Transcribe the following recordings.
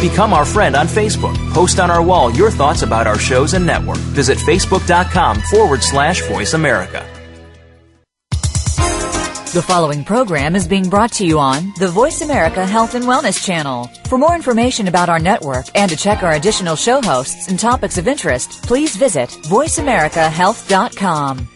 Become our friend on Facebook. Post on our wall your thoughts about our shows and network. Visit facebook.com forward slash voice America. The following program is being brought to you on the Voice America Health and Wellness Channel. For more information about our network and to check our additional show hosts and topics of interest, please visit voiceamericahealth.com.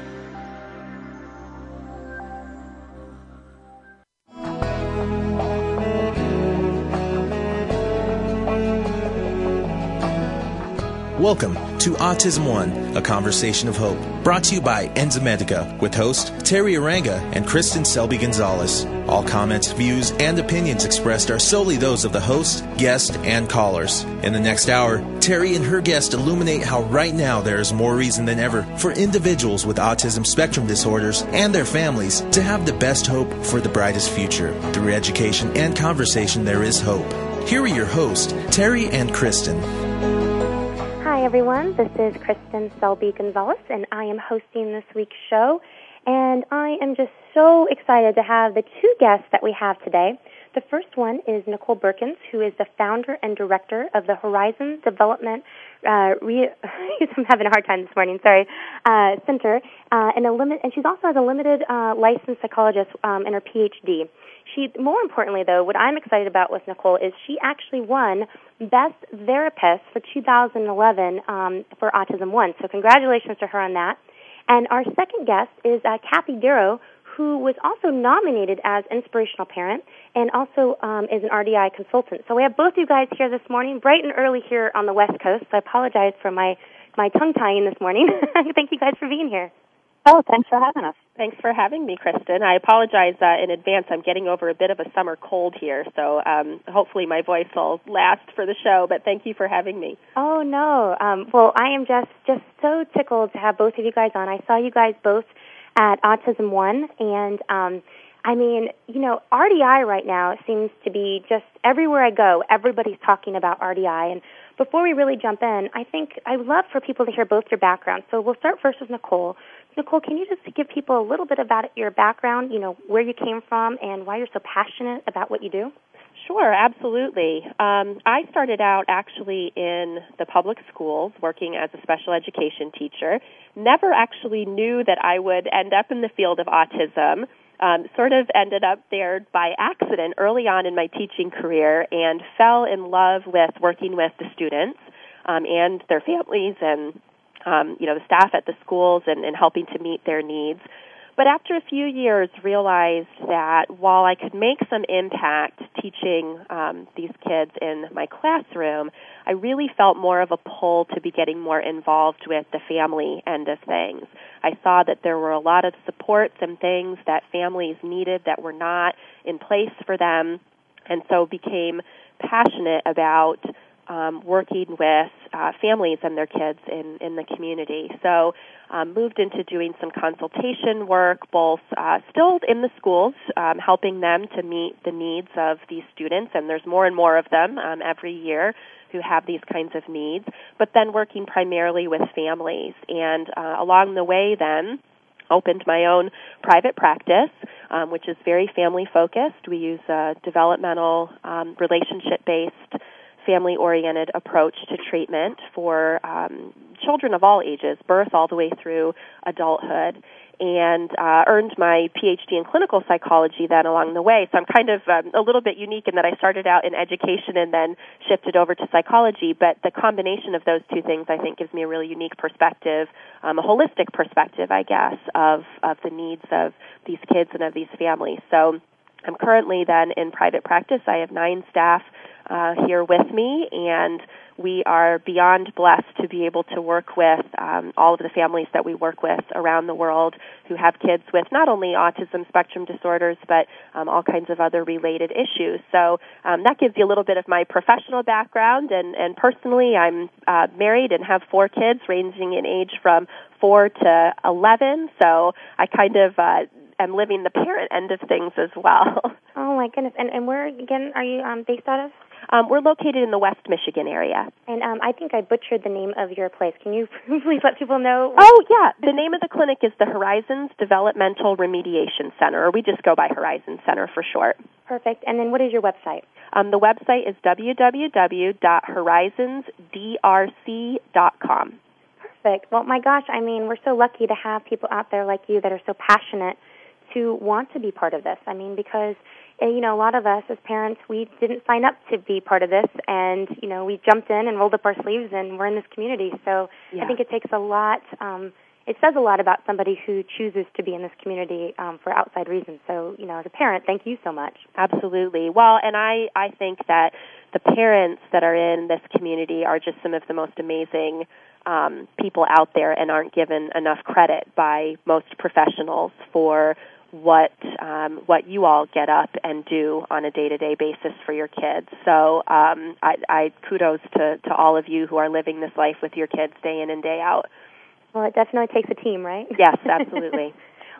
Welcome to Autism One, a conversation of hope, brought to you by Enzymedica with host Teri Arranga and Kristin Selby Gonzalez. All comments, views, and opinions expressed are solely those of the host, guest, and callers. In the next hour, Teri and her guest illuminate how right now there is more reason than ever for individuals with autism spectrum disorders and their families to have the best hope for the brightest future. Through education and conversation, there is hope. Here are your hosts, Teri and Kristin. Hi, everyone. This is Kristin Selby Gonzalez, and I am hosting this week's show. And I am just so excited to have the two guests that we have today. The first one is Nicole Beurkens, who is the founder and director of the Horizon Development. Uh, re- I'm having a hard time this morning. Sorry, uh, Center, uh, and a limit, and she's also has a limited uh, licensed psychologist um, in her PhD. She, more importantly, though, what I'm excited about with Nicole is she actually won Best Therapist for 2011 um, for Autism One. So congratulations to her on that. And our second guest is uh, Kathy Darrow, who was also nominated as inspirational parent and also um, is an RDI consultant. So we have both you guys here this morning, bright and early here on the West Coast. So I apologize for my my tongue tying this morning. Thank you guys for being here. Oh, thanks for having us. Thanks for having me, Kristin. I apologize uh, in advance. I'm getting over a bit of a summer cold here, so um, hopefully my voice will last for the show. But thank you for having me. Oh no. Um, well, I am just just so tickled to have both of you guys on. I saw you guys both at Autism One, and um, I mean, you know, RDI right now seems to be just everywhere I go. Everybody's talking about RDI, and before we really jump in, I think I would love for people to hear both your backgrounds. So we'll start first with Nicole. Nicole, can you just give people a little bit about your background, you know, where you came from and why you're so passionate about what you do? Sure, absolutely. Um, I started out actually in the public schools working as a special education teacher. Never actually knew that I would end up in the field of autism. Um, sort of ended up there by accident early on in my teaching career and fell in love with working with the students um, and their families and um, you know, the staff at the schools and, and helping to meet their needs. But after a few years, realized that while I could make some impact teaching um, these kids in my classroom, I really felt more of a pull to be getting more involved with the family end of things. I saw that there were a lot of supports and things that families needed that were not in place for them, and so became passionate about um, working with uh, families and their kids in, in the community. So, um, moved into doing some consultation work, both uh, still in the schools, um, helping them to meet the needs of these students, and there's more and more of them um, every year who have these kinds of needs, but then working primarily with families. And uh, along the way, then, opened my own private practice, um, which is very family focused. We use a developmental, um, relationship based family oriented approach to treatment for um, children of all ages, birth all the way through adulthood. And uh, earned my PhD in clinical psychology then along the way. So I'm kind of um, a little bit unique in that I started out in education and then shifted over to psychology. But the combination of those two things, I think, gives me a really unique perspective, um, a holistic perspective, I guess, of of the needs of these kids and of these families. So I'm currently then in private practice. I have nine staff uh, here with me, and we are beyond blessed to be able to work with um, all of the families that we work with around the world who have kids with not only autism spectrum disorders but um, all kinds of other related issues. So um, that gives you a little bit of my professional background, and, and personally, I'm uh, married and have four kids ranging in age from four to eleven. So I kind of uh, am living the parent end of things as well. Oh my goodness! And and where again are you um, based out of? Um, we're located in the West Michigan area. And um, I think I butchered the name of your place. Can you please let people know? Oh, yeah. The name of the clinic is the Horizons Developmental Remediation Center, or we just go by Horizon Center for short. Perfect. And then what is your website? Um, the website is www.horizonsdrc.com. Perfect. Well, my gosh, I mean, we're so lucky to have people out there like you that are so passionate to want to be part of this. I mean, because you know, a lot of us as parents, we didn't sign up to be part of this, and you know, we jumped in and rolled up our sleeves, and we're in this community. So yeah. I think it takes a lot. Um, it says a lot about somebody who chooses to be in this community um, for outside reasons. So, you know, as a parent, thank you so much. Absolutely. Well, and I I think that the parents that are in this community are just some of the most amazing um, people out there and aren't given enough credit by most professionals for what um, what you all get up and do on a day to day basis for your kids. So um, I, I kudos to, to all of you who are living this life with your kids day in and day out. Well, it definitely takes a team, right? Yes, absolutely.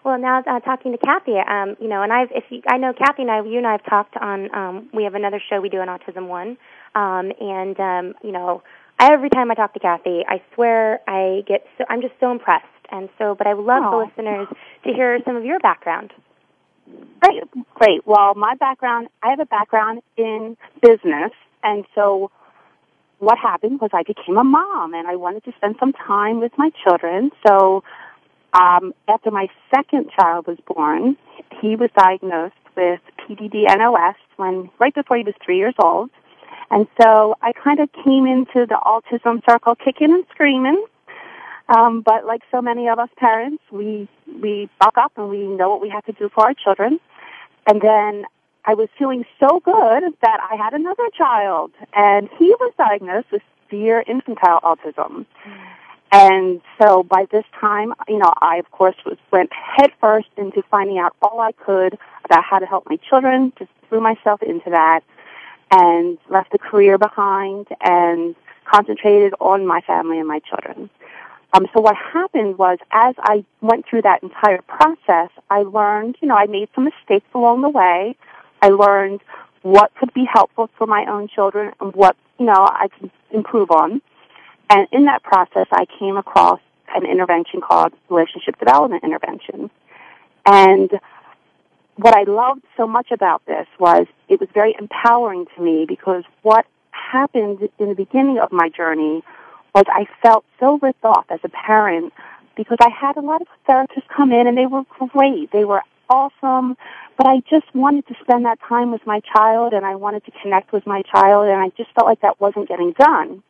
well, now uh, talking to Kathy, um, you know, and I've if you, I know Kathy and I, you and I have talked on. Um, we have another show we do on Autism One, um, and um, you know, every time I talk to Kathy, I swear I get so I'm just so impressed and so, but I would love the listeners to hear some of your background. Great, great. Well, my background, I have a background in business, and so what happened was I became a mom, and I wanted to spend some time with my children. So, um, after my second child was born, he was diagnosed with PDD-NOS when right before he was three years old, and so I kind of came into the autism circle kicking and screaming um, but like so many of us parents, we we buck up and we know what we have to do for our children. And then I was feeling so good that I had another child, and he was diagnosed with severe infantile autism. And so by this time, you know, I of course was went headfirst into finding out all I could about how to help my children. Just threw myself into that, and left the career behind and concentrated on my family and my children. Um, so what happened was as I went through that entire process, I learned, you know, I made some mistakes along the way. I learned what could be helpful for my own children and what, you know, I could improve on. And in that process, I came across an intervention called relationship development intervention. And what I loved so much about this was it was very empowering to me because what happened in the beginning of my journey was I felt so ripped off as a parent because I had a lot of therapists come in and they were great. They were awesome, but I just wanted to spend that time with my child and I wanted to connect with my child and I just felt like that wasn't getting done.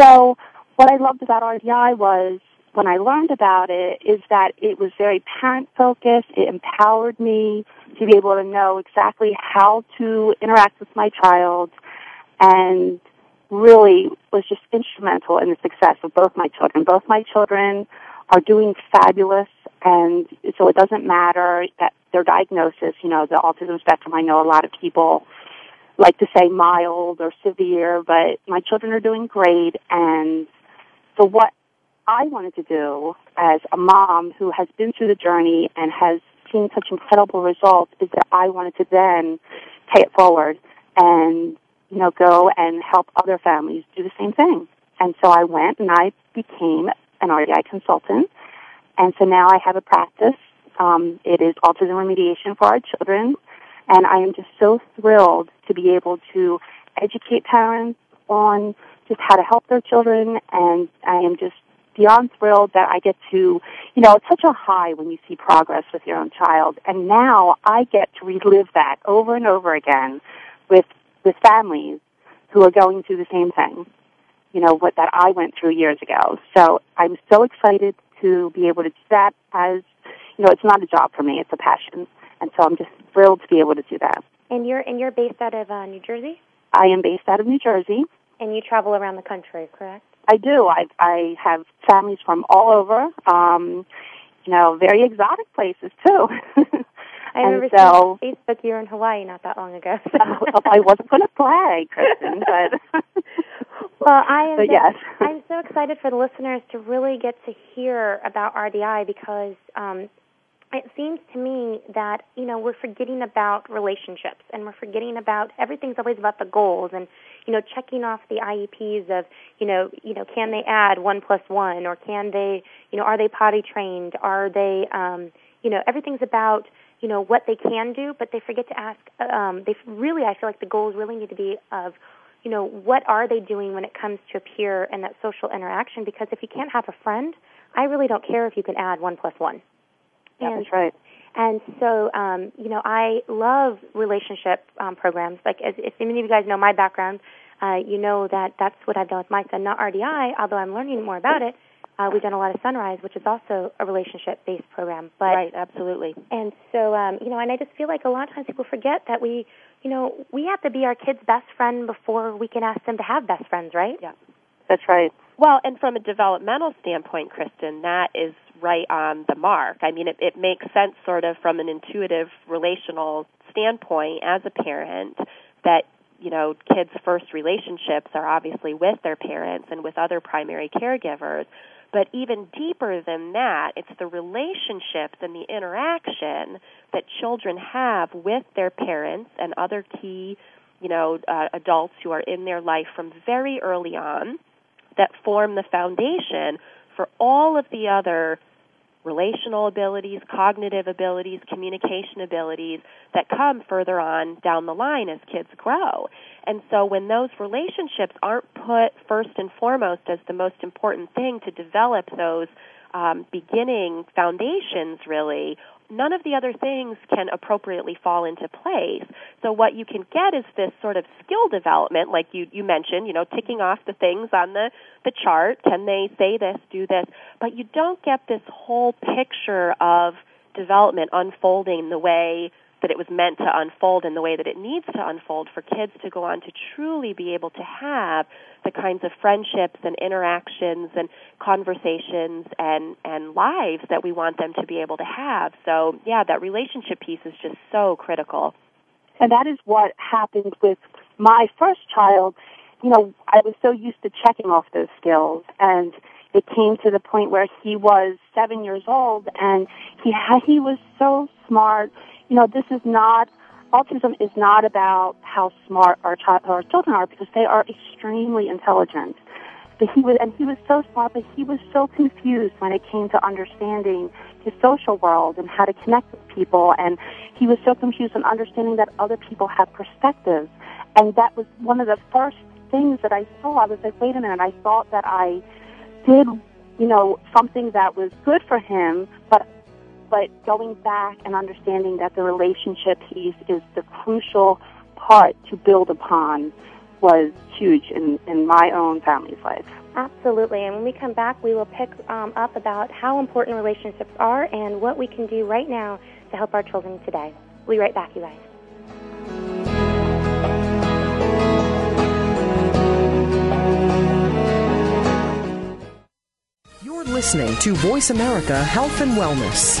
So what I loved about RDI was when I learned about it is that it was very parent focused. It empowered me to be able to know exactly how to interact with my child and really was just instrumental in the success of both my children. Both my children are doing fabulous and so it doesn't matter that their diagnosis, you know, the autism spectrum, I know a lot of people like to say mild or severe, but my children are doing great and so what I wanted to do as a mom who has been through the journey and has seen such incredible results is that I wanted to then pay it forward and you know, go and help other families do the same thing. And so I went and I became an RDI consultant. And so now I have a practice. Um, it is autism remediation for our children. And I am just so thrilled to be able to educate parents on just how to help their children. And I am just beyond thrilled that I get to, you know, it's such a high when you see progress with your own child. And now I get to relive that over and over again with with families who are going through the same thing, you know, what that I went through years ago. So I'm so excited to be able to do that as, you know, it's not a job for me, it's a passion. And so I'm just thrilled to be able to do that. And you're and you're based out of uh, New Jersey? I am based out of New Jersey. And you travel around the country, correct? I do. I I have families from all over. Um, you know, very exotic places too. I remember so, Facebook you were in Hawaii not that long ago. So. I wasn't going to brag, Kristin, but well, I am. But yes, I'm so excited for the listeners to really get to hear about RDI because um, it seems to me that you know we're forgetting about relationships and we're forgetting about everything's always about the goals and you know checking off the IEPs of you know you know can they add one plus one or can they you know are they potty trained are they um, you know everything's about you know what they can do but they forget to ask um, they really I feel like the goals really need to be of you know what are they doing when it comes to a peer and that social interaction because if you can't have a friend I really don't care if you can add one plus one yeah, and, that's right. And so, um, you know, I love relationship um, programs. Like, as, if any of you guys know my background, uh, you know that that's what I've done with my son. Not RDI, although I'm learning more about it. Uh, we've done a lot of Sunrise, which is also a relationship-based program. But, right, absolutely. And so, um, you know, and I just feel like a lot of times people forget that we, you know, we have to be our kids' best friend before we can ask them to have best friends, right? Yeah, that's right. Well, and from a developmental standpoint, Kristin, that is right on the mark. I mean, it, it makes sense sort of from an intuitive relational standpoint as a parent that you know kids' first relationships are obviously with their parents and with other primary caregivers. But even deeper than that, it's the relationships and the interaction that children have with their parents and other key, you know, uh, adults who are in their life from very early on that form the foundation for all of the other relational abilities, cognitive abilities, communication abilities that come further on down the line as kids grow. And so when those relationships aren't put first and foremost as the most important thing to develop those um, beginning foundations, really, none of the other things can appropriately fall into place. So what you can get is this sort of skill development, like you, you mentioned, you know, ticking off the things on the, the chart. Can they say this, do this? But you don't get this whole picture of development unfolding the way that it was meant to unfold in the way that it needs to unfold for kids to go on to truly be able to have the kinds of friendships and interactions and conversations and and lives that we want them to be able to have. So, yeah, that relationship piece is just so critical. And that is what happened with my first child. You know, I was so used to checking off those skills and it came to the point where he was seven years old and he had, he was so smart you know, this is not, autism is not about how smart our, child, our children are because they are extremely intelligent. But he was, and he was so smart, but he was so confused when it came to understanding his social world and how to connect with people. And he was so confused in understanding that other people have perspectives. And that was one of the first things that I saw. I was like, wait a minute, I thought that I did, you know, something that was good for him, but but going back and understanding that the relationship piece is the crucial part to build upon was huge in, in my own family's life. Absolutely. And when we come back, we will pick um, up about how important relationships are and what we can do right now to help our children today. We'll be right back, you guys. You're listening to Voice America Health and Wellness.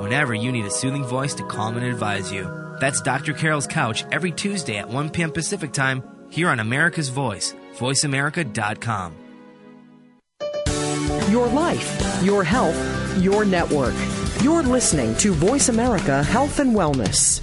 whenever you need a soothing voice to calm and advise you. That's Dr. Carol's Couch every Tuesday at 1 p.m. Pacific Time here on America's Voice, voiceamerica.com. Your life, your health, your network. You're listening to Voice America Health and Wellness.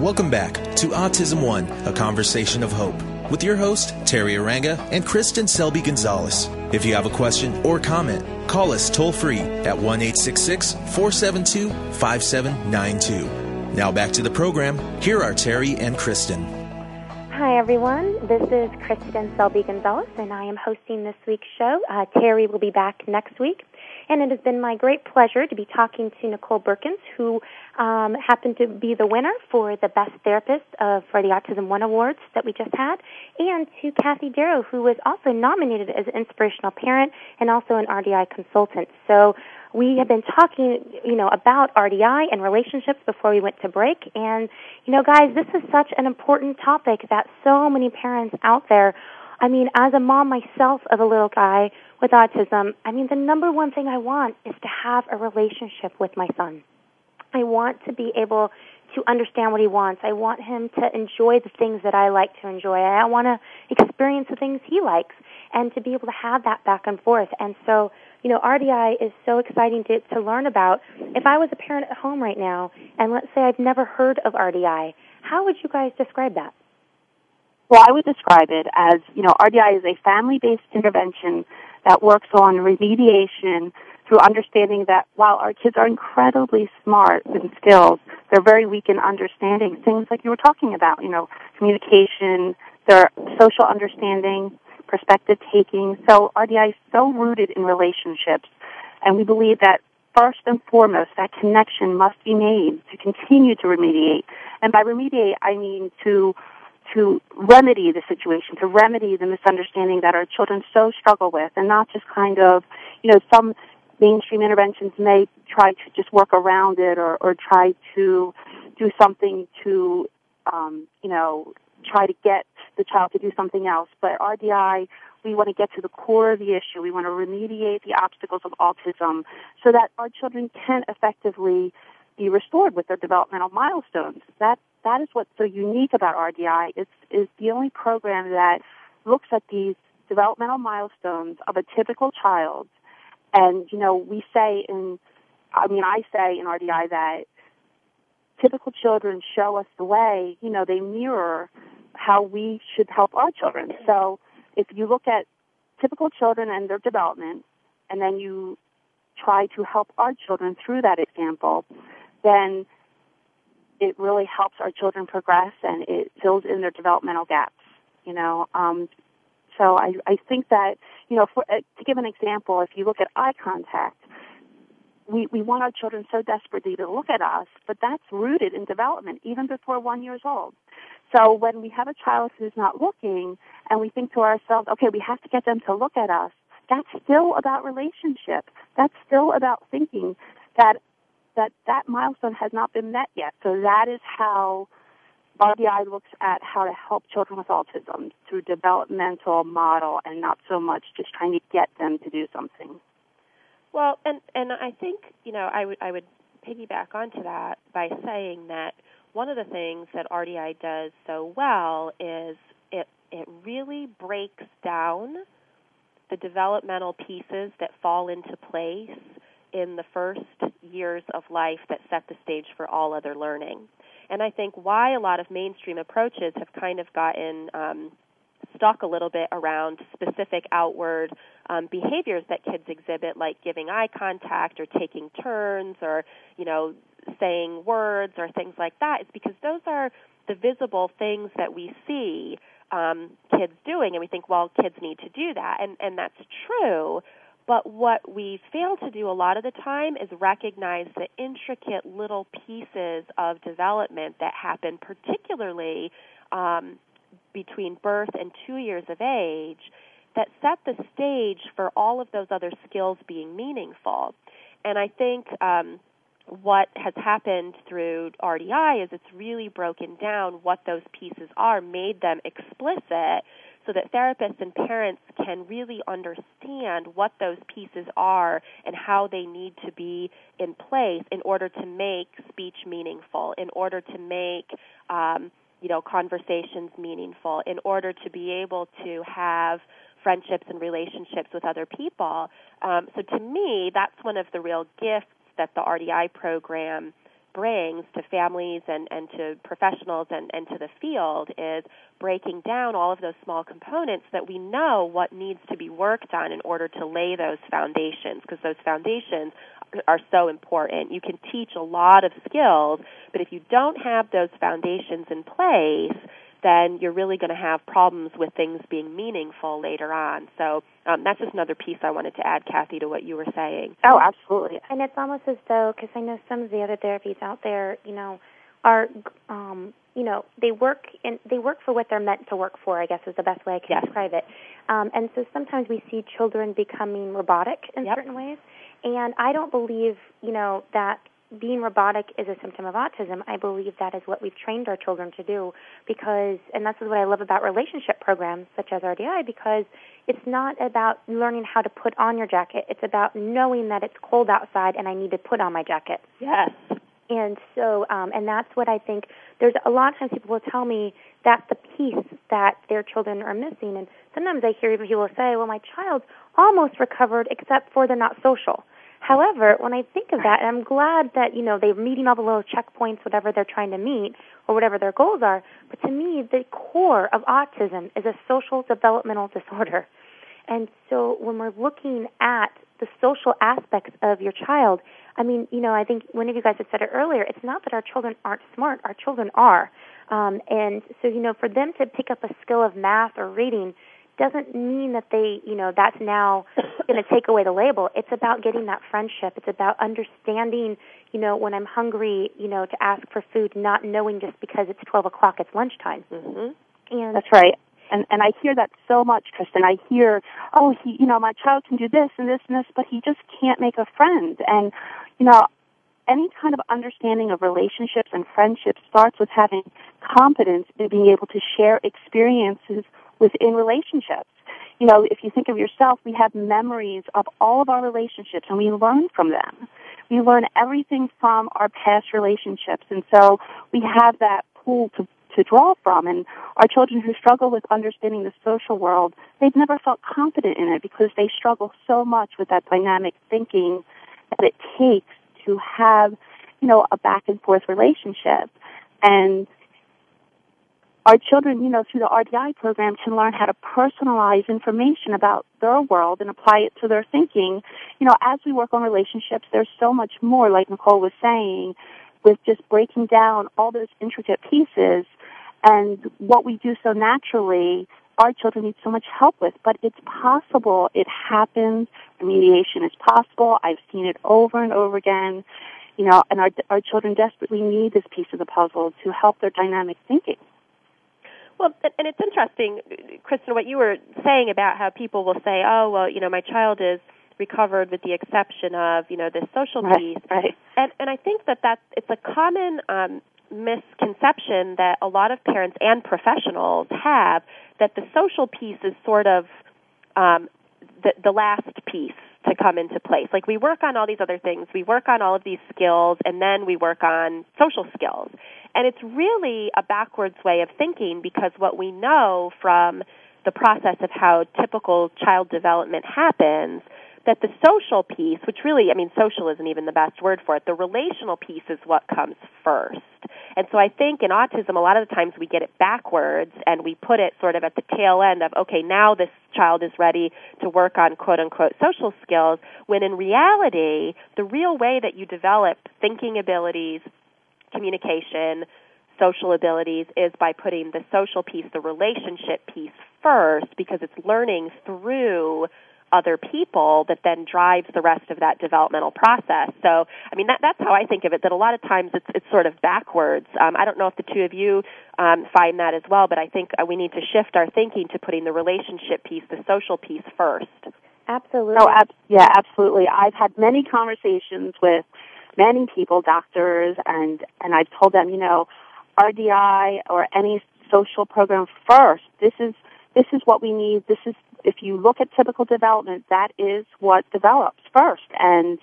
Welcome back to Autism One, a conversation of hope, with your host, Teri Arranga and Kristin Selby Gonzalez. If you have a question or comment, call us toll free at 1 472 5792. Now back to the program. Here are Teri and Kristin. Hi, everyone. This is Kristin Selby Gonzalez, and I am hosting this week's show. Uh, Teri will be back next week. And it has been my great pleasure to be talking to Nicole Beurkens, who um, happened to be the winner for the Best Therapist of, for the Autism One Awards that we just had, and to Kathy Darrow, who was also nominated as an inspirational parent and also an RDI consultant. So we have been talking, you know, about RDI and relationships before we went to break. And, you know, guys, this is such an important topic that so many parents out there I mean, as a mom myself of a little guy with autism, I mean, the number one thing I want is to have a relationship with my son. I want to be able to understand what he wants. I want him to enjoy the things that I like to enjoy. I want to experience the things he likes and to be able to have that back and forth. And so, you know, RDI is so exciting to, to learn about. If I was a parent at home right now and let's say I've never heard of RDI, how would you guys describe that? Well, I would describe it as, you know, RDI is a family-based intervention that works on remediation through understanding that while our kids are incredibly smart in skills, they're very weak in understanding things like you were talking about, you know, communication, their social understanding, perspective taking. So RDI is so rooted in relationships, and we believe that first and foremost, that connection must be made to continue to remediate. And by remediate, I mean to to remedy the situation, to remedy the misunderstanding that our children so struggle with, and not just kind of, you know, some mainstream interventions may try to just work around it or, or try to do something to, um, you know, try to get the child to do something else. But RDI, we want to get to the core of the issue. We want to remediate the obstacles of autism so that our children can effectively be restored with their developmental milestones. That that is what's so unique about RDI. It's is the only program that looks at these developmental milestones of a typical child. And you know, we say in, I mean, I say in RDI that typical children show us the way. You know, they mirror how we should help our children. So if you look at typical children and their development, and then you try to help our children through that example, then it really helps our children progress and it fills in their developmental gaps. You know, um, so I, I think that you know, for, uh, to give an example, if you look at eye contact, we we want our children so desperately to look at us, but that's rooted in development even before one years old. So when we have a child who's not looking, and we think to ourselves, okay, we have to get them to look at us. That's still about relationship. That's still about thinking that that that milestone has not been met yet. So that is how RDI looks at how to help children with autism through developmental model and not so much just trying to get them to do something. Well, and and I think you know I would I would piggyback onto that by saying that one of the things that RDI does so well is it it really breaks down the developmental pieces that fall into place in the first years of life that set the stage for all other learning. And I think why a lot of mainstream approaches have kind of gotten um, stuck a little bit around specific outward um, behaviors that kids exhibit, like giving eye contact or taking turns or, you know, saying words or things like that, is because those are the visible things that we see um, kids doing, and we think, well, kids need to do that, and and that's true. But what we fail to do a lot of the time is recognize the intricate little pieces of development that happen, particularly um, between birth and two years of age that set the stage for all of those other skills being meaningful. And I think um, what has happened through RDI is it's really broken down what those pieces are, made them explicit so that therapists and parents can really understand what those pieces are and how they need to be in place in order to make speech meaningful, in order to make um, you know conversations meaningful, in order to be able to have friendships and relationships with other people. Um, so to me, that's one of the real gifts that the RDI program brings to families and, and to professionals and, and to the field is breaking down all of those small components that we know what needs to be worked on in order to lay those foundations because those foundations are so important. You can teach a lot of skills, but if you don't have those foundations in place, then you're really going to have problems with things being meaningful later on. So um, that's just another piece I wanted to add, Kathy, to what you were saying. Oh, absolutely. And it's almost as though, because I know some of the other therapies out there, you know, are, um, you know, they work and they work for what they're meant to work for. I guess is the best way I can yes. describe it. Um, and so sometimes we see children becoming robotic in yep. certain ways. And I don't believe, you know, that being robotic is a symptom of autism. I believe that is what we've trained our children to do because, and that's what I love about relationship programs such as RDI because it's not about learning how to put on your jacket. It's about knowing that it's cold outside and I need to put on my jacket. Yes. And so, um, and that's what I think. There's a lot of times people will tell me that's the piece that their children are missing, and sometimes I hear even people say, "Well, my child's almost recovered, except for they're not social." However, when I think of that, and I'm glad that, you know, they're meeting all the little checkpoints, whatever they're trying to meet, or whatever their goals are, but to me, the core of autism is a social developmental disorder. And so when we're looking at the social aspects of your child, I mean, you know, I think one of you guys had said it earlier, it's not that our children aren't smart, our children are. Um, and so, you know, for them to pick up a skill of math or reading, doesn't mean that they, you know, that's now going to take away the label. It's about getting that friendship. It's about understanding, you know, when I'm hungry, you know, to ask for food, not knowing just because it's 12 o'clock, it's lunchtime. Mm-hmm. And that's right. And and I hear that so much, Kristin. I hear, oh, he, you know, my child can do this and this and this, but he just can't make a friend. And you know, any kind of understanding of relationships and friendships starts with having competence in being able to share experiences within relationships. You know, if you think of yourself, we have memories of all of our relationships and we learn from them. We learn everything from our past relationships and so we have that pool to to draw from and our children who struggle with understanding the social world, they've never felt confident in it because they struggle so much with that dynamic thinking that it takes to have, you know, a back and forth relationship. And our children, you know, through the RDI program can learn how to personalize information about their world and apply it to their thinking. You know, as we work on relationships, there's so much more, like Nicole was saying, with just breaking down all those intricate pieces and what we do so naturally, our children need so much help with, but it's possible. It happens. Remediation is possible. I've seen it over and over again. You know, and our, our children desperately need this piece of the puzzle to help their dynamic thinking. Well, and it's interesting, Kristin, what you were saying about how people will say, "Oh, well, you know, my child is recovered with the exception of, you know, this social right, piece." Right. And and I think that that's it's a common um, misconception that a lot of parents and professionals have that the social piece is sort of um, the, the last piece to come into place. Like we work on all these other things, we work on all of these skills, and then we work on social skills. And it's really a backwards way of thinking because what we know from the process of how typical child development happens that the social piece, which really, I mean, social isn't even the best word for it, the relational piece is what comes first. And so I think in autism, a lot of the times we get it backwards and we put it sort of at the tail end of, okay, now this child is ready to work on quote unquote social skills, when in reality, the real way that you develop thinking abilities, communication, social abilities is by putting the social piece, the relationship piece first because it's learning through other people that then drives the rest of that developmental process. So, I mean, that, that's how I think of it. That a lot of times it's it's sort of backwards. Um, I don't know if the two of you um, find that as well, but I think uh, we need to shift our thinking to putting the relationship piece, the social piece first. Absolutely. No, ab- yeah, absolutely. I've had many conversations with many people, doctors, and and I've told them, you know, RDI or any social program first. This is this is what we need. This is if you look at typical development, that is what develops first. And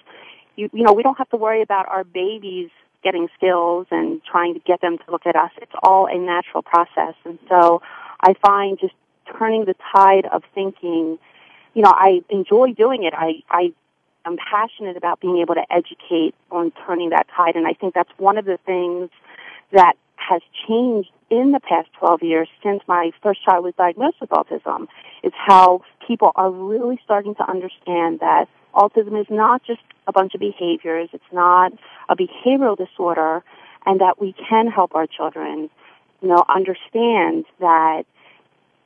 you you know, we don't have to worry about our babies getting skills and trying to get them to look at us. It's all a natural process. And so I find just turning the tide of thinking, you know, I enjoy doing it. I I am passionate about being able to educate on turning that tide and I think that's one of the things that has changed in the past 12 years since my first child was diagnosed with autism is how people are really starting to understand that autism is not just a bunch of behaviors, it's not a behavioral disorder, and that we can help our children, you know, understand that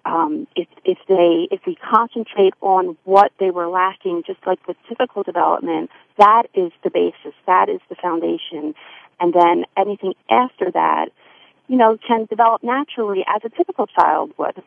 um, if, if they if we concentrate on what they were lacking, just like with typical development, that is the basis, that is the foundation, and then anything after that you know, can develop naturally as a typical child would.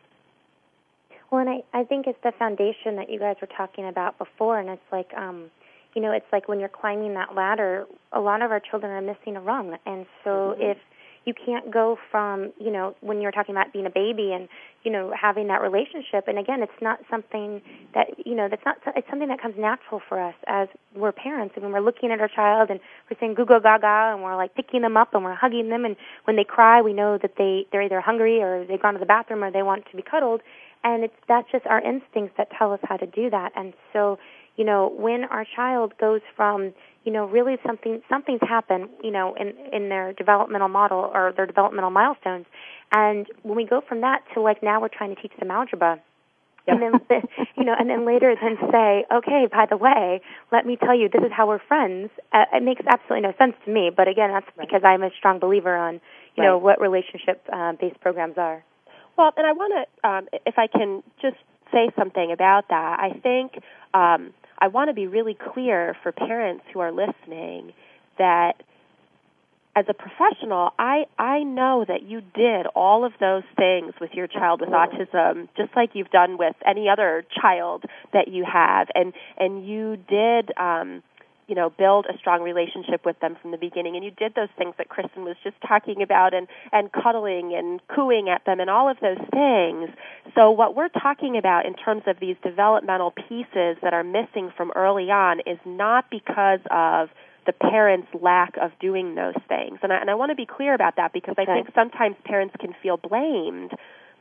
Well, and I, I think it's the foundation that you guys were talking about before, and it's like, um, you know, it's like when you're climbing that ladder, a lot of our children are missing a rung, and so mm-hmm. if you can't go from you know when you're talking about being a baby and you know having that relationship and again it's not something that you know that's not it's something that comes natural for us as we're parents. And when we're looking at our child and we're saying goo goo gaga and we're like picking them up and we're hugging them. And when they cry we know that they they're either hungry or they've gone to the bathroom or they want to be cuddled and it's that's just our instincts that tell us how to do that and so you know when our child goes from you know, really something something's happened, you know, in in their developmental model or their developmental milestones. And when we go from that to like now we're trying to teach them algebra. Yeah. And then, you know, and then later then say, okay, by the way, let me tell you, this is how we're friends. Uh, it makes absolutely no sense to me. But again, that's right. because I'm a strong believer on, you right. know, what relationship uh, based programs are. Well, and I want to, um, if I can just say something about that. I think um, I want to be really clear for parents who are listening that as a professional, I I know that you did all of those things with your child with autism, just like you've done with any other child that you have, and and you did. Um, you know build a strong relationship with them from the beginning. And you did those things that kristin was just talking about and and cuddling and cooing at them and all of those things. So what we're talking about in terms of these developmental pieces that are missing from early on is not because of the parents' lack of doing those things. And I, and I want to be clear about that because I think sometimes parents can feel blamed,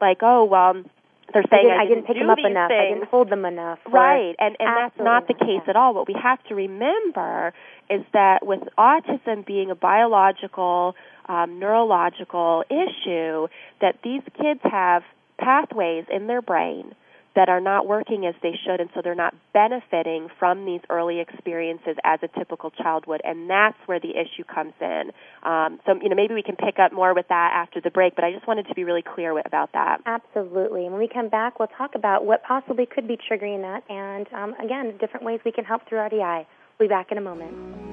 like, oh, well, they're saying I didn't, I didn't, pick them up enough. Things. I didn't hold them enough. Right, and and that's not the case at all. What we have to remember is that with autism being a biological, um, neurological issue, that these kids have pathways in their brain that are not working as they should, and so they're not benefiting from these early experiences as a typical child would, and that's where the issue comes in. Um, so, you know, maybe we can pick up more with that after the break, but I just wanted to be really clear about that. Absolutely. When we come back, we'll talk about what possibly could be triggering that, and um, again, different ways we can help through RDI. We'll be back in a moment.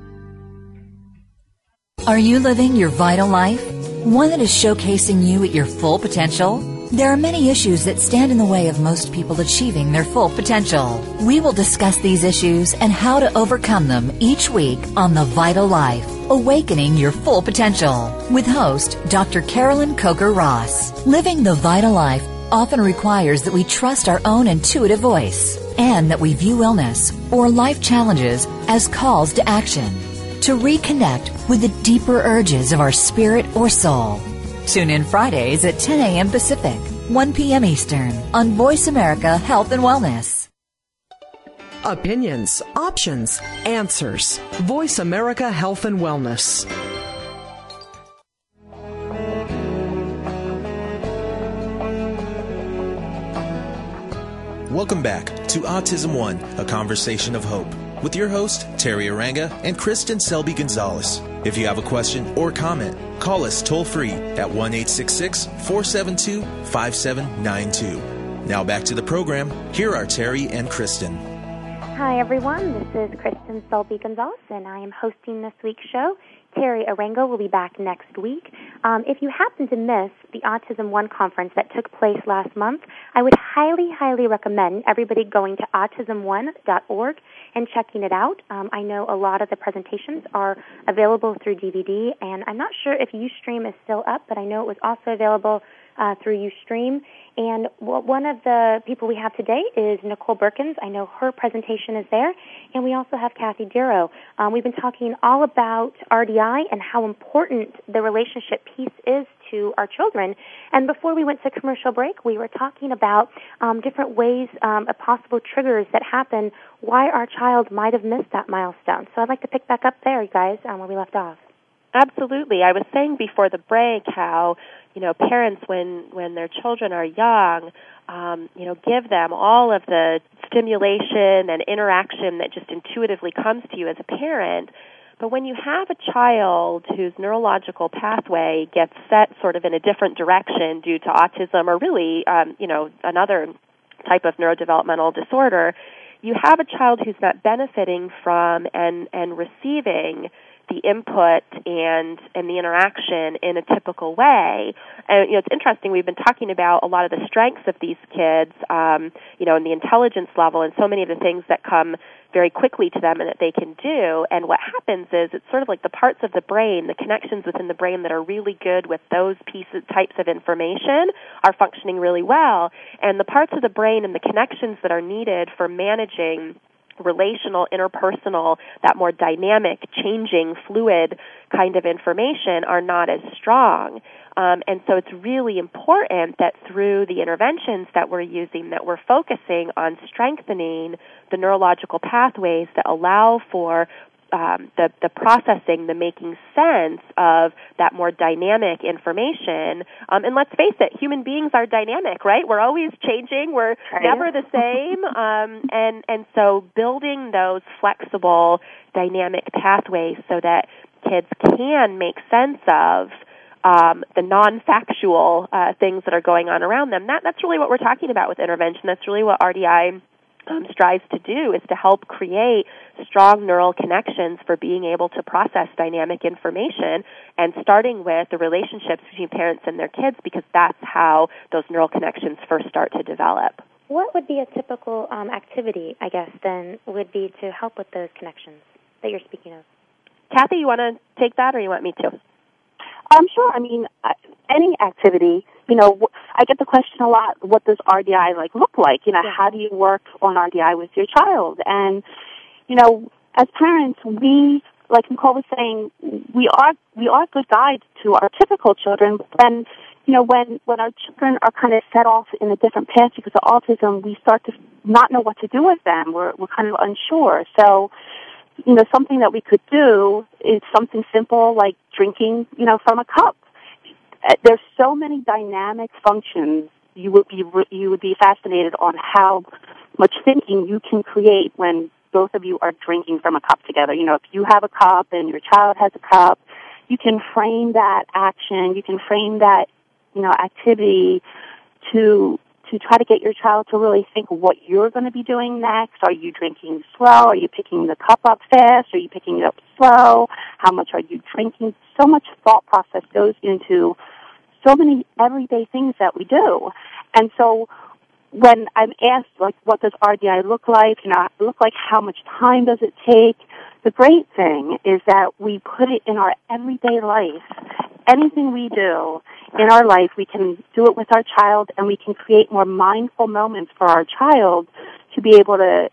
Are you living your vital life? One that is showcasing you at your full potential? There are many issues that stand in the way of most people achieving their full potential. We will discuss these issues and how to overcome them each week on The Vital Life, Awakening Your Full Potential, with host Dr. Carolyn Coker Ross. Living the vital life often requires that we trust our own intuitive voice and that we view illness or life challenges as calls to action to reconnect with the deeper urges of our spirit or soul. Tune in Fridays at 10 a.m. Pacific, 1 p.m. Eastern on Voice America Health and Wellness. Opinions, options, answers. Voice America Health and Wellness. Welcome back to Autism One, a conversation of hope, with your host, Teri Arranga and Kristin Selby Gonzalez. If you have a question or comment, call us toll free at 1 472 5792. Now back to the program. Here are Teri and Kristin. Hi, everyone. This is Kristin Selby Gonzalez, and I am hosting this week's show. Teri Arranga will be back next week. Um, if you happen to miss the Autism One conference that took place last month, I would highly, highly recommend everybody going to autismone.org and checking it out. Um, I know a lot of the presentations are available through DVD, and I'm not sure if Ustream is still up, but I know it was also available uh, through Ustream. And one of the people we have today is Nicole Beurkens. I know her presentation is there. And we also have Kathy Darrow. Um, we've been talking all about RDI and how important the relationship piece is to our children. And before we went to commercial break, we were talking about um, different ways um, of possible triggers that happen why our child might have missed that milestone. So I'd like to pick back up there, you guys, um, where we left off. Absolutely. I was saying before the break how you know parents when when their children are young um, you know give them all of the stimulation and interaction that just intuitively comes to you as a parent but when you have a child whose neurological pathway gets set sort of in a different direction due to autism or really um, you know another type of neurodevelopmental disorder you have a child who's not benefiting from and and receiving the input and and the interaction in a typical way. And you know, it's interesting. We've been talking about a lot of the strengths of these kids, um, you know, and the intelligence level, and so many of the things that come very quickly to them and that they can do. And what happens is it's sort of like the parts of the brain, the connections within the brain that are really good with those pieces types of information are functioning really well. And the parts of the brain and the connections that are needed for managing relational, interpersonal, that more dynamic, changing, fluid kind of information are not as strong. Um, and so it's really important that through the interventions that we're using, that we're focusing on strengthening the neurological pathways that allow for um, the the processing, the making sense of that more dynamic information. Um, and let's face it, human beings are dynamic, right? We're always changing. We're right. never the same. Um, and and so building those flexible, dynamic pathways so that kids can make sense of. Um, the non-factual uh, things that are going on around them. That, that's really what we're talking about with intervention. That's really what RDI um, strives to do is to help create strong neural connections for being able to process dynamic information and starting with the relationships between parents and their kids because that's how those neural connections first start to develop. What would be a typical um, activity, I guess, then would be to help with those connections that you're speaking of? Kathy, you want to take that, or you want me to? I'm sure. I mean, any activity. You know, I get the question a lot. What does RDI like look like? You know, yeah. how do you work on RDI with your child? And you know, as parents, we like Nicole was saying, we are we are good guides to our typical children. And you know, when when our children are kind of set off in a different path because of autism, we start to not know what to do with them. We're we're kind of unsure. So, you know, something that we could do is something simple like drinking, you know, from a cup. Uh, there's so many dynamic functions. You would be you would be fascinated on how much thinking you can create when both of you are drinking from a cup together. You know, if you have a cup and your child has a cup, you can frame that action, you can frame that, you know, activity to to try to get your child to really think what you're going to be doing next. Are you drinking slow? Are you picking the cup up fast? Are you picking it up slow? How much are you drinking? So much thought process goes into so many everyday things that we do. And so when I'm asked, like, what does RDI look like? You know, look like how much time does it take? The great thing is that we put it in our everyday life. Anything we do in our life, we can do it with our child and we can create more mindful moments for our child to be able to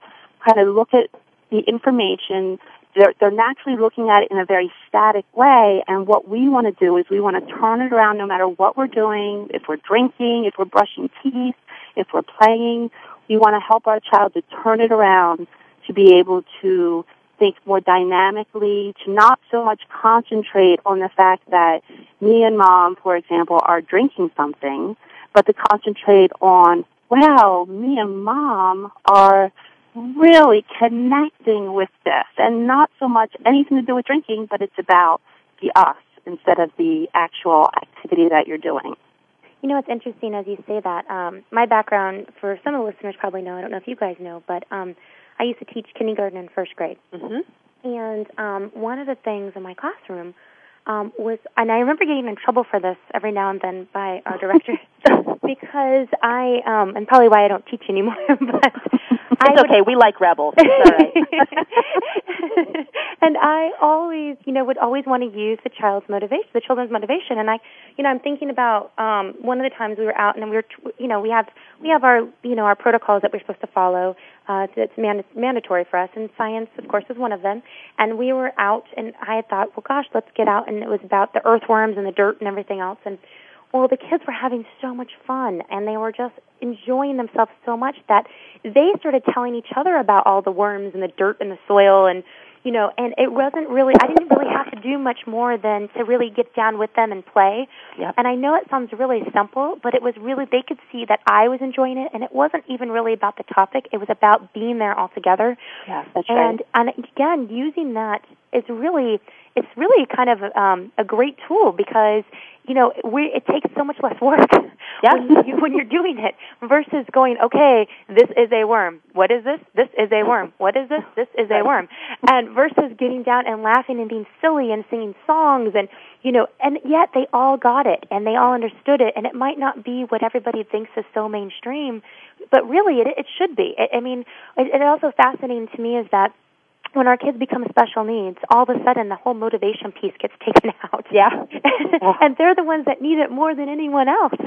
kind of look at the information. They're, they're naturally looking at it in a very static way and what we want to do is we want to turn it around no matter what we're doing, if we're drinking, if we're brushing teeth, if we're playing, we want to help our child to turn it around to be able to think more dynamically, to not so much concentrate on the fact that me and mom, for example, are drinking something, but to concentrate on, wow, me and mom are really connecting with this and not so much anything to do with drinking, but it's about the us instead of the actual activity that you're doing. You know, it's interesting as you say that. Um, my background, for some of the listeners probably know, I don't know if you guys know, but um, I used to teach kindergarten and first grade. Mm-hmm. And um, one of the things in my classroom um, was, and I remember getting in trouble for this every now and then by our director because I, um, and probably why I don't teach anymore, but it's I okay. we like rebels. It's right. and I always, you know, would always want to use the child's motivation, the children's motivation. And I, you know, I'm thinking about um, one of the times we were out and we were, you know, we have we have our, you know, our protocols that we're supposed to follow. Uh, it's mand- mandatory for us, and science, of course, is one of them. And we were out, and I had thought, well, gosh, let's get out. And it was about the earthworms and the dirt and everything else. And well, the kids were having so much fun, and they were just enjoying themselves so much that they started telling each other about all the worms and the dirt and the soil and you know and it wasn't really i didn't really have to do much more than to really get down with them and play yep. and i know it sounds really simple but it was really they could see that i was enjoying it and it wasn't even really about the topic it was about being there all together yeah that's and right. and again using that is really it's really kind of um a great tool because you know, we, it takes so much less work yeah. when, you, when you're doing it versus going, okay, this is a worm. What is this? This is a worm. What is this? This is a worm. And versus getting down and laughing and being silly and singing songs and, you know, and yet they all got it and they all understood it and it might not be what everybody thinks is so mainstream, but really it, it should be. I, I mean, it, it also fascinating to me is that when our kids become special needs, all of a sudden the whole motivation piece gets taken out. Yeah. and they're the ones that need it more than anyone else.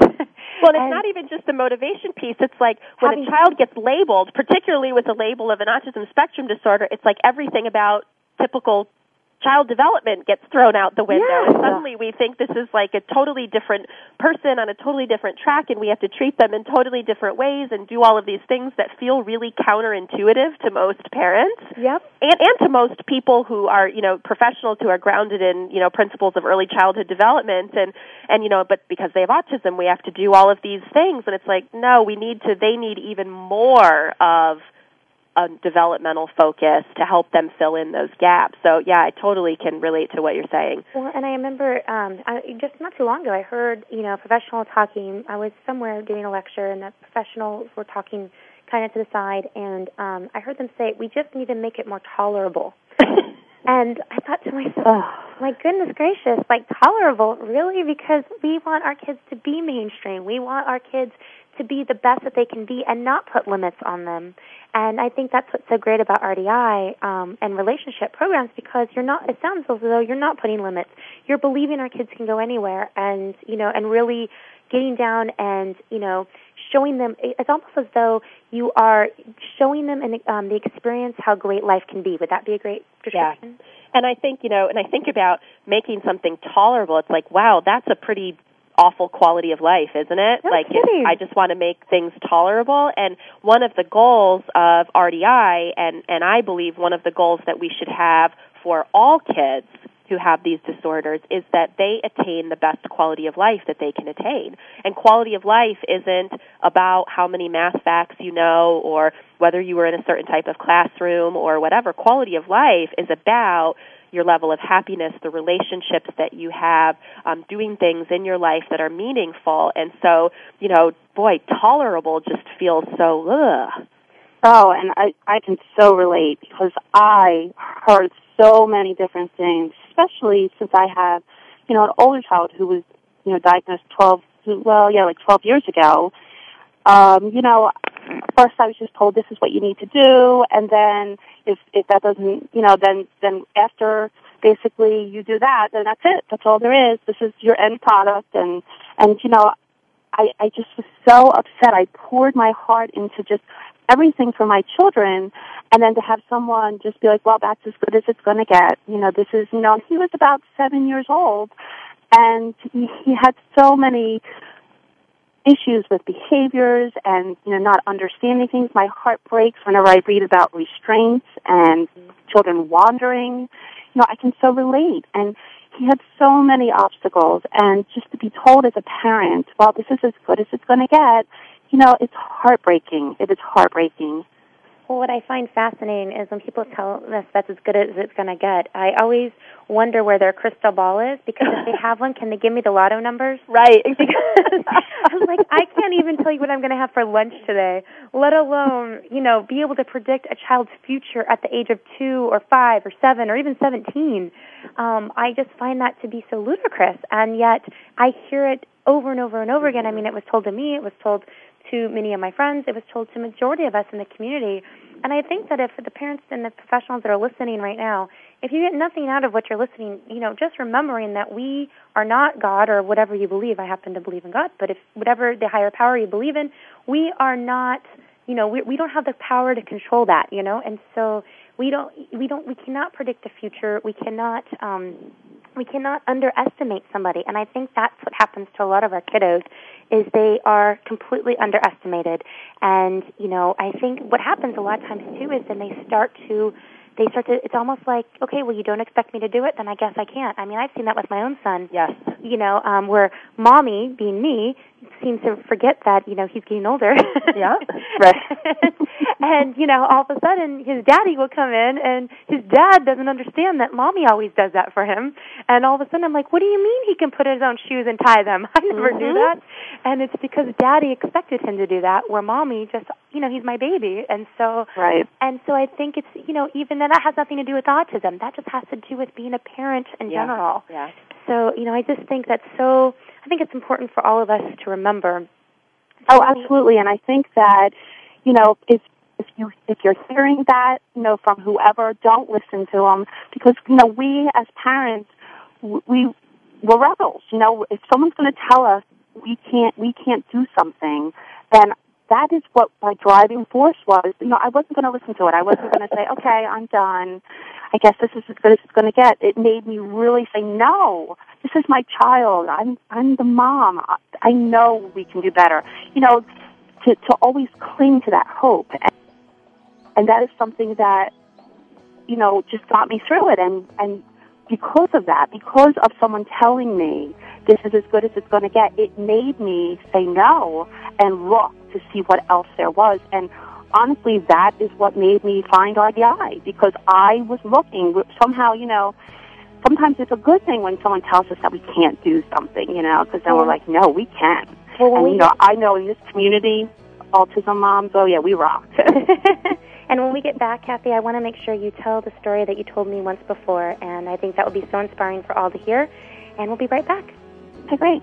well, it's not even just the motivation piece. It's like when a child gets labeled, particularly with the label of an autism spectrum disorder, it's like everything about typical child development gets thrown out the window. Yeah. and suddenly we think this is like a totally different person on a totally different track and we have to treat them in totally different ways and do all of these things that feel really counterintuitive to most parents. Yep. And and to most people who are you know professionals who are grounded in you know principles of early childhood development and and you know but because they have autism we have to do all of these things. And it's like no we need to they need even more of a developmental focus to help them fill in those gaps. So yeah, I totally can relate to what you're saying. Well, and I remember um, I, just not too long ago, I heard you know a professional talking. I was somewhere doing a lecture, and the professionals were talking kind of to the side, and um, I heard them say, "We just need to make it more tolerable." and I thought to myself, oh, "My goodness gracious! Like tolerable, really? Because we want our kids to be mainstream. We want our kids to be the best that they can be and not put limits on them. And I think that's what's so great about RDI um, and relationship programs because you're not. It sounds as though you're not putting limits. You're believing our kids can go anywhere, and you know, and really getting down and you know showing them. It's almost as though you are showing them in um, the experience how great life can be. Would that be a great description? Yeah. And I think you know, and I think about making something tolerable. It's like, wow, that's a pretty awful quality of life, isn't it? No like kidding. I just want to make things tolerable and one of the goals of RDI and and I believe one of the goals that we should have for all kids who have these disorders is that they attain the best quality of life that they can attain. And quality of life isn't about how many math facts you know or whether you were in a certain type of classroom or whatever. Quality of life is about your level of happiness, the relationships that you have, um, doing things in your life that are meaningful. And so, you know, boy, tolerable just feels so ugh. Oh, and I I can so relate because I heard so many different things, especially since I have, you know, an older child who was, you know, diagnosed 12, well, yeah, like 12 years ago. Um, you know, first I was just told this is what you need to do, and then if if that doesn't, you know, then then after basically you do that, then that's it. That's all there is. This is your end product, and and you know, I I just was so upset. I poured my heart into just everything for my children, and then to have someone just be like, well, that's as good as it's going to get. You know, this is you know, he was about seven years old, and he, he had so many issues with behaviors and you know not understanding things. My heart breaks whenever i read about restraints and children wandering. You know i can so relate. And he had so many obstacles. And just to be told as a parent well this is as good as it's going to get you know it's heartbreaking. It is heartbreaking well, what I find fascinating is when people tell us that's as good as it's going to get. I always wonder where their crystal ball is because if they have one, can they give me the lotto numbers? Right. Because I'm like, I can't even tell you what I'm going to have for lunch today, let alone, you know, be able to predict a child's future at the age of two or five or seven or even 17. Um, I just find that to be so ludicrous. And yet I hear it over and over and over again. I mean, it was told to me, it was told to many of my friends, it was told to majority of us in the community. And I think that if the parents and the professionals that are listening right now, if you get nothing out of what you're listening, you know, just remembering that we are not God or whatever you believe. I happen to believe in God, but if whatever the higher power you believe in, we are not, you know, we we don't have the power to control that, you know, and so we don't we don't we cannot predict the future. We cannot um we cannot underestimate somebody and i think that's what happens to a lot of our kiddos is they are completely underestimated. And you know i think what happens a lot of times too is then they start to they start to it's almost like okay well you don't expect me to do it then i guess i can't. I mean i've seen that with my own son. Yes. You know um where mommy being me seems to forget that you know he's getting older. Yeah right. And you know all of a sudden his daddy will come in and his dad doesn't understand that mommy always does that for him. And all of a sudden i'm like what do you mean he can put his own shoes and tie them? I never mm-hmm. do that. And it's because daddy expected him to do that where mommy just you know he's my baby. And so right. and so i think it's you know even then that has nothing to do with autism. That just has to do with being a parent in yeah. general. Yeah. So you know i just think that's so i think it's important for all of us to remember. Oh, absolutely. And I think that, you know, if if you if you're hearing that, you know, from whoever, don't listen to them. Because you know we as parents we we're rebels. You know, if someone's going to tell us we can't we can't do something, then that is what my driving force was. You know, I wasn't going to listen to it. I wasn't going to say, okay, I'm done. I guess this is as good as it's going to get. It made me really say, no, this is my child. I'm, I'm the mom. I, I know we can do better. You know, to, to always cling to that hope. And, and that is something that, you know, just got me through it. And, and because of that, because of someone telling me this is as good as it's going to get, it made me say no and look to see what else there was. And honestly, that is what made me find RDI because I was looking somehow, you know, sometimes it's a good thing when someone tells us that we can't do something, you know, because then we're like, no, we can. Well, and, we you know, I know in this community, autism moms, oh yeah, we rock. and when we get back, Kathy, I want to make sure you tell the story that you told me once before, and I think that would be so inspiring for all to hear. And we'll be right back. Okay, great.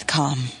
BlueNile.com.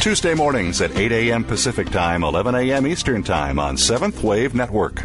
Tuesday mornings at 8 a.m. Pacific Time, 11 a.m. Eastern Time on Seventh Wave Network.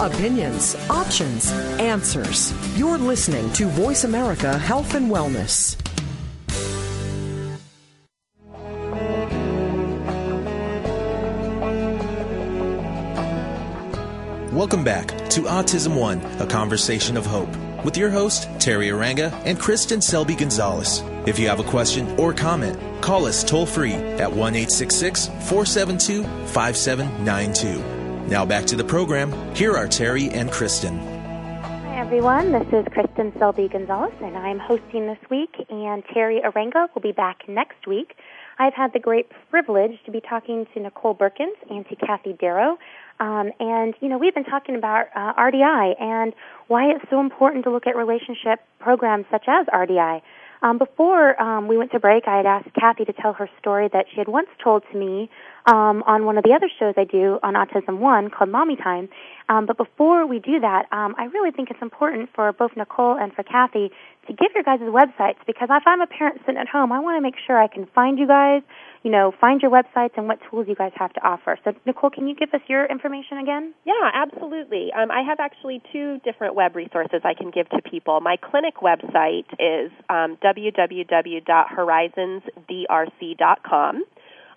Opinions, options, answers. You're listening to Voice America Health and Wellness. Welcome back to Autism One, a conversation of hope, with your host, Teri Arranga and Kristin Selby Gonzalez. If you have a question or comment, call us toll free at 1 472 5792. Now back to the program. Here are Teri and Kristin. Hi, everyone. This is Kristin Selby Gonzalez, and I'm hosting this week, and Teri Arranga will be back next week. I've had the great privilege to be talking to Nicole Beurkens and to Kathy Darrow. Um, and, you know, we've been talking about uh, RDI and why it's so important to look at relationship programs such as RDI. Um, before um, we went to break, I had asked Kathy to tell her story that she had once told to me um, on one of the other shows I do on Autism One called Mommy Time. Um, but before we do that, um, I really think it's important for both Nicole and for Kathy to give your guys' websites because if I'm a parent sitting at home, I want to make sure I can find you guys, you know, find your websites and what tools you guys have to offer. So, Nicole, can you give us your information again? Yeah, absolutely. Um, I have actually two different web resources I can give to people. My clinic website is um, www.horizonsdrc.com.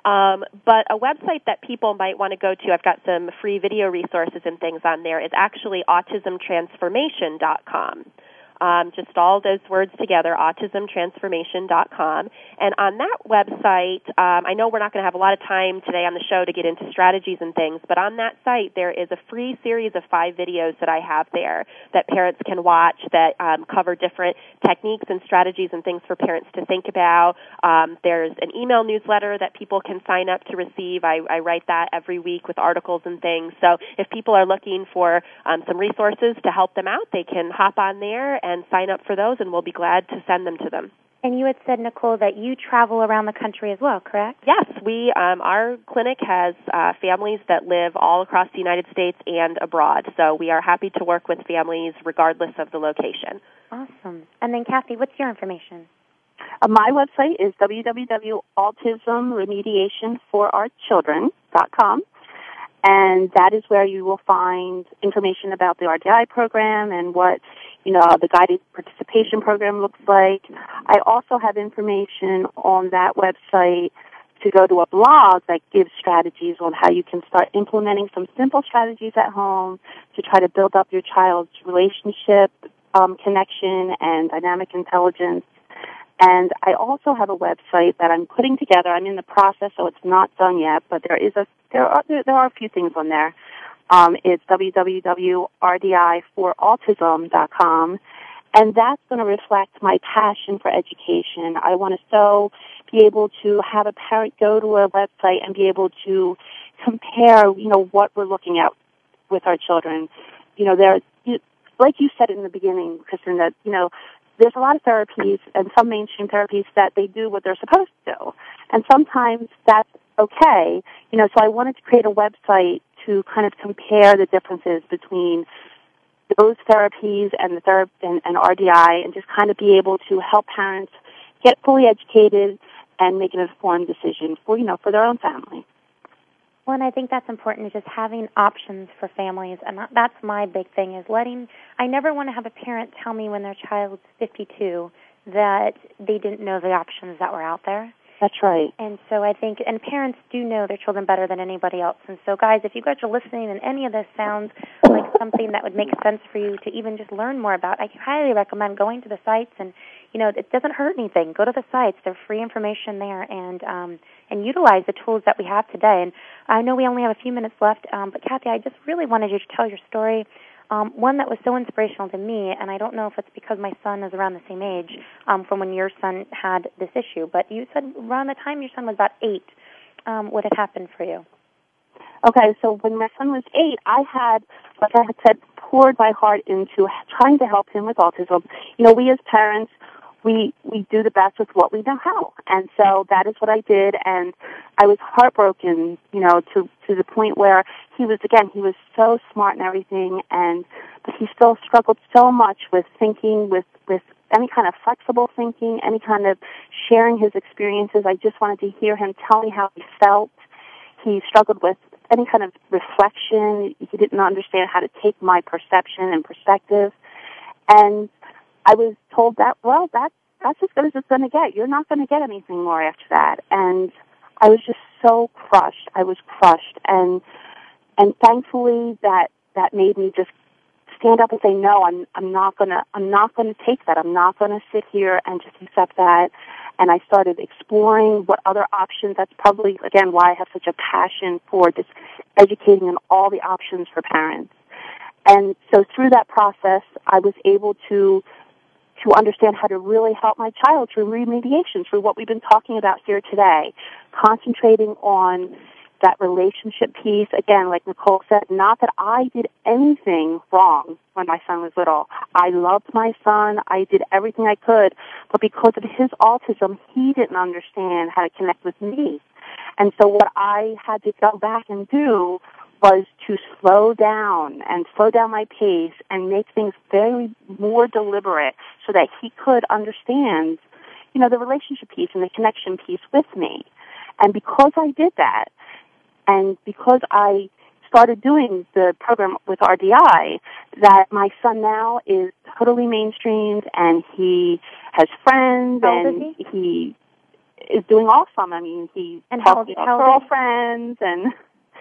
Um, but a website that people might want to go to, I've got some free video resources and things on there, is actually autismtransformation.com. Um, just all those words together, autismtransformation.com. And on that website, um, I know we're not going to have a lot of time today on the show to get into strategies and things, but on that site there is a free series of five videos that I have there that parents can watch that um, cover different techniques and strategies and things for parents to think about. Um, there's an email newsletter that people can sign up to receive. I, I write that every week with articles and things. So if people are looking for um, some resources to help them out, they can hop on there and sign up for those, and we'll be glad to send them to them. And you had said, Nicole, that you travel around the country as well, correct? Yes, we um, our clinic has uh, families that live all across the United States and abroad. So we are happy to work with families regardless of the location. Awesome. And then, Kathy, what's your information? Uh, my website is www.autismremediationforourchildren.com. And that is where you will find information about the RDI program and what, you know, the guided participation program looks like. I also have information on that website to go to a blog that gives strategies on how you can start implementing some simple strategies at home to try to build up your child's relationship um, connection and dynamic intelligence. And I also have a website that I'm putting together. I'm in the process, so it's not done yet, but there is a there are there, there are a few things on there. Um, it's www.rdi4autism.com, and that's going to reflect my passion for education. I want to so be able to have a parent go to a website and be able to compare, you know, what we're looking at with our children. You know, there, like you said in the beginning, Kristin, that you know, there's a lot of therapies and some mainstream therapies that they do what they're supposed to do, and sometimes that's okay. You know, so I wanted to create a website to kind of compare the differences between those therapies and the therap- and, and RDI, and just kind of be able to help parents get fully educated and make an informed decision for you know for their own family. Well, and I think that's important is just having options for families, and that's my big thing is letting. I never want to have a parent tell me when their child's 52 that they didn't know the options that were out there. That's right. And so I think, and parents do know their children better than anybody else. And so, guys, if you guys are listening and any of this sounds like something that would make sense for you to even just learn more about, I highly recommend going to the sites and, you know, it doesn't hurt anything. Go to the sites; they're free information there, and um, and utilize the tools that we have today. And I know we only have a few minutes left, um, but Kathy, I just really wanted you to tell your story um, one that was so inspirational to me, and I don't know if it's because my son is around the same age um, from when your son had this issue, but you said around the time your son was about eight, um, what had happened for you? Okay, so when my son was eight, I had, like I had said, poured my heart into trying to help him with autism. You know, we as parents, we we do the best with what we know how, and so that is what I did. And I was heartbroken, you know, to to the point where he was again he was so smart and everything, and but he still struggled so much with thinking, with with any kind of flexible thinking, any kind of sharing his experiences. I just wanted to hear him tell me how he felt. He struggled with any kind of reflection. He didn't understand how to take my perception and perspective. And I was told that, well, that's, that's as good as it's going to get. You're not going to get anything more after that. And I was just so crushed. I was crushed. And, and thankfully that, that made me just stand up and say, no, I'm, I'm not gonna, I'm not gonna take that. I'm not gonna sit here and just accept that. And I started exploring what other options. That's probably, again, why I have such a passion for this educating on all the options for parents. And so through that process, I was able to to understand how to really help my child through remediation, through what we've been talking about here today, concentrating on that relationship piece. Again, like Nicole said, not that I did anything wrong when my son was little. I loved my son. I did everything I could, but because of his autism, he didn't understand how to connect with me. And so what I had to go back and do was to slow down and slow down my pace and make things very more deliberate so that he could understand, you know, the relationship piece and the connection piece with me. And because I did that, and because I started doing the program with RDI, that my son now is totally mainstreamed and he has friends and he? he is doing awesome. I mean, he And how old- to how old is he? girlfriends and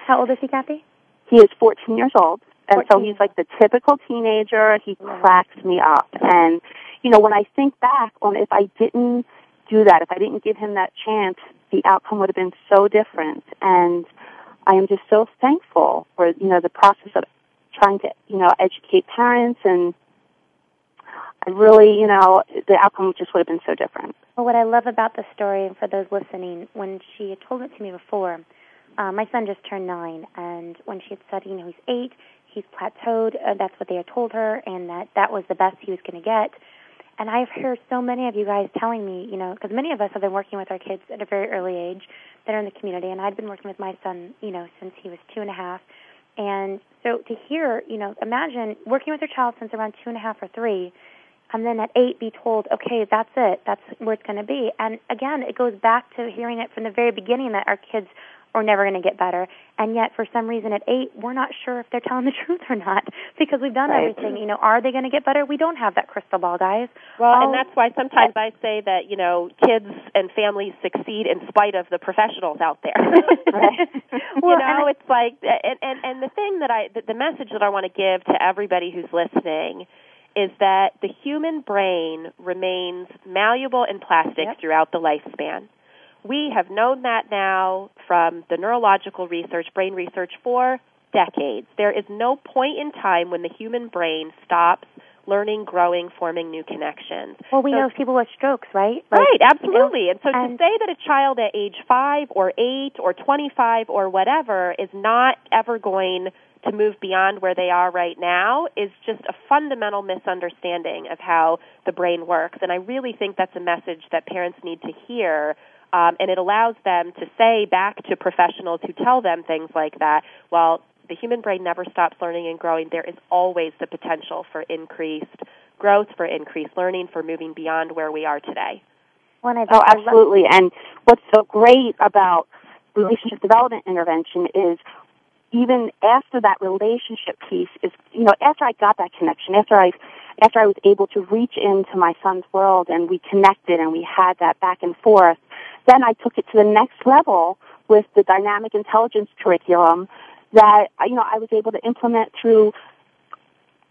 How old is he, Kathy? He is 14 years old, and so he's like the typical teenager. He cracks me up, and you know when I think back on if I didn't do that, if I didn't give him that chance, the outcome would have been so different. And I am just so thankful for you know the process of trying to you know educate parents, and I really you know the outcome just would have been so different. Well, what I love about the story, and for those listening, when she had told it to me before, uh, my son just turned nine, and when she had said, you know, he's eight, he's plateaued, uh, that's what they had told her, and that that was the best he was going to get. And I've heard so many of you guys telling me, you know, because many of us have been working with our kids at a very early age that are in the community, and I'd been working with my son, you know, since he was two and a half. And so to hear, you know, imagine working with your child since around two and a half or three, and then at eight be told, okay, that's it, that's where it's going to be. And again, it goes back to hearing it from the very beginning that our kids or never going to get better. And yet, for some reason, at eight, we're not sure if they're telling the truth or not because we've done Right. everything. You know, are they going to get better? We don't have that crystal ball, guys. Well, All- and oh, that's why sometimes I say that, you know, kids and families succeed in spite of the professionals out there. Well, you know, I- it's like and, and and the thing that I the, the message that I want to give to everybody who's listening is that the human brain remains malleable and plastic throughout the lifespan. We have known that now from the neurological research, brain research for decades. There is no point in time when the human brain stops learning, growing, forming new connections. Well, we So- know people with strokes, right? Like, right, you know, absolutely. and so to and- say that a child at age 5 or 8 or 25 or whatever is not ever going to move beyond where they are right now is just a fundamental misunderstanding of how the brain works. And I really think that's a message that parents need to hear. Um, and it allows them to say back to professionals who tell them things like that, well, the human brain never stops learning and growing. There is always the potential for increased growth, for increased learning, for moving beyond where we are today. When I, Oh, absolutely. And what's so great about relationship development intervention is even after that relationship piece is, you know, after I got that connection, after I, after I was able to reach into my son's world and we connected and we had that back and forth, then I took it to the next level with the dynamic intelligence curriculum that, you know, I was able to implement through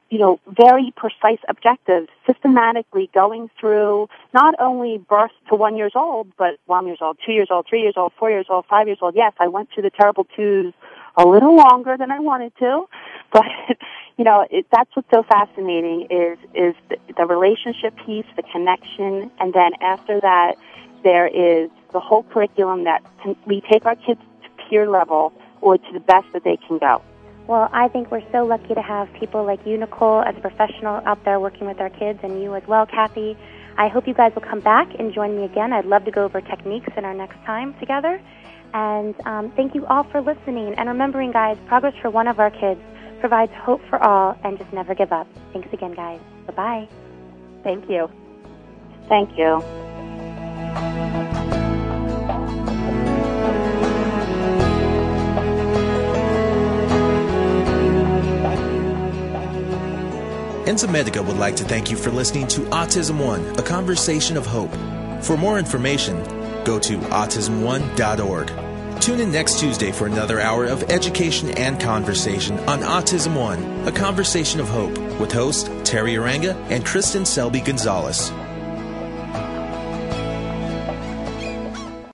you know, very precise objectives, systematically going through not only birth to one years old, but one years old, two years old, three years old, four years old, five years old. Yes, I went through the terrible twos a little longer than I wanted to, but you know, it, that's what's so fascinating is is the, the relationship piece, the connection, and then after that, there is the whole curriculum that can, we take our kids to peer level or to the best that they can go. Well, I think we're so lucky to have people like you, Nicole, as a professional out there working with our kids, and you as well, Kathy. I hope you guys will come back and join me again. I'd love to go over techniques in our next time together. And um, thank you all for listening. And remembering, guys, progress for one of our kids provides hope for all, and just never give up. Thanks again, guys. Bye bye. Thank you. Thank you. Enzymedica would like to thank you for listening to Autism One, a conversation of hope. For more information, go to autismone.org. Tune in next Tuesday for another hour of education and conversation on Autism One, a conversation of hope, with host Teri Arranga and Kristin Selby Gonzalez.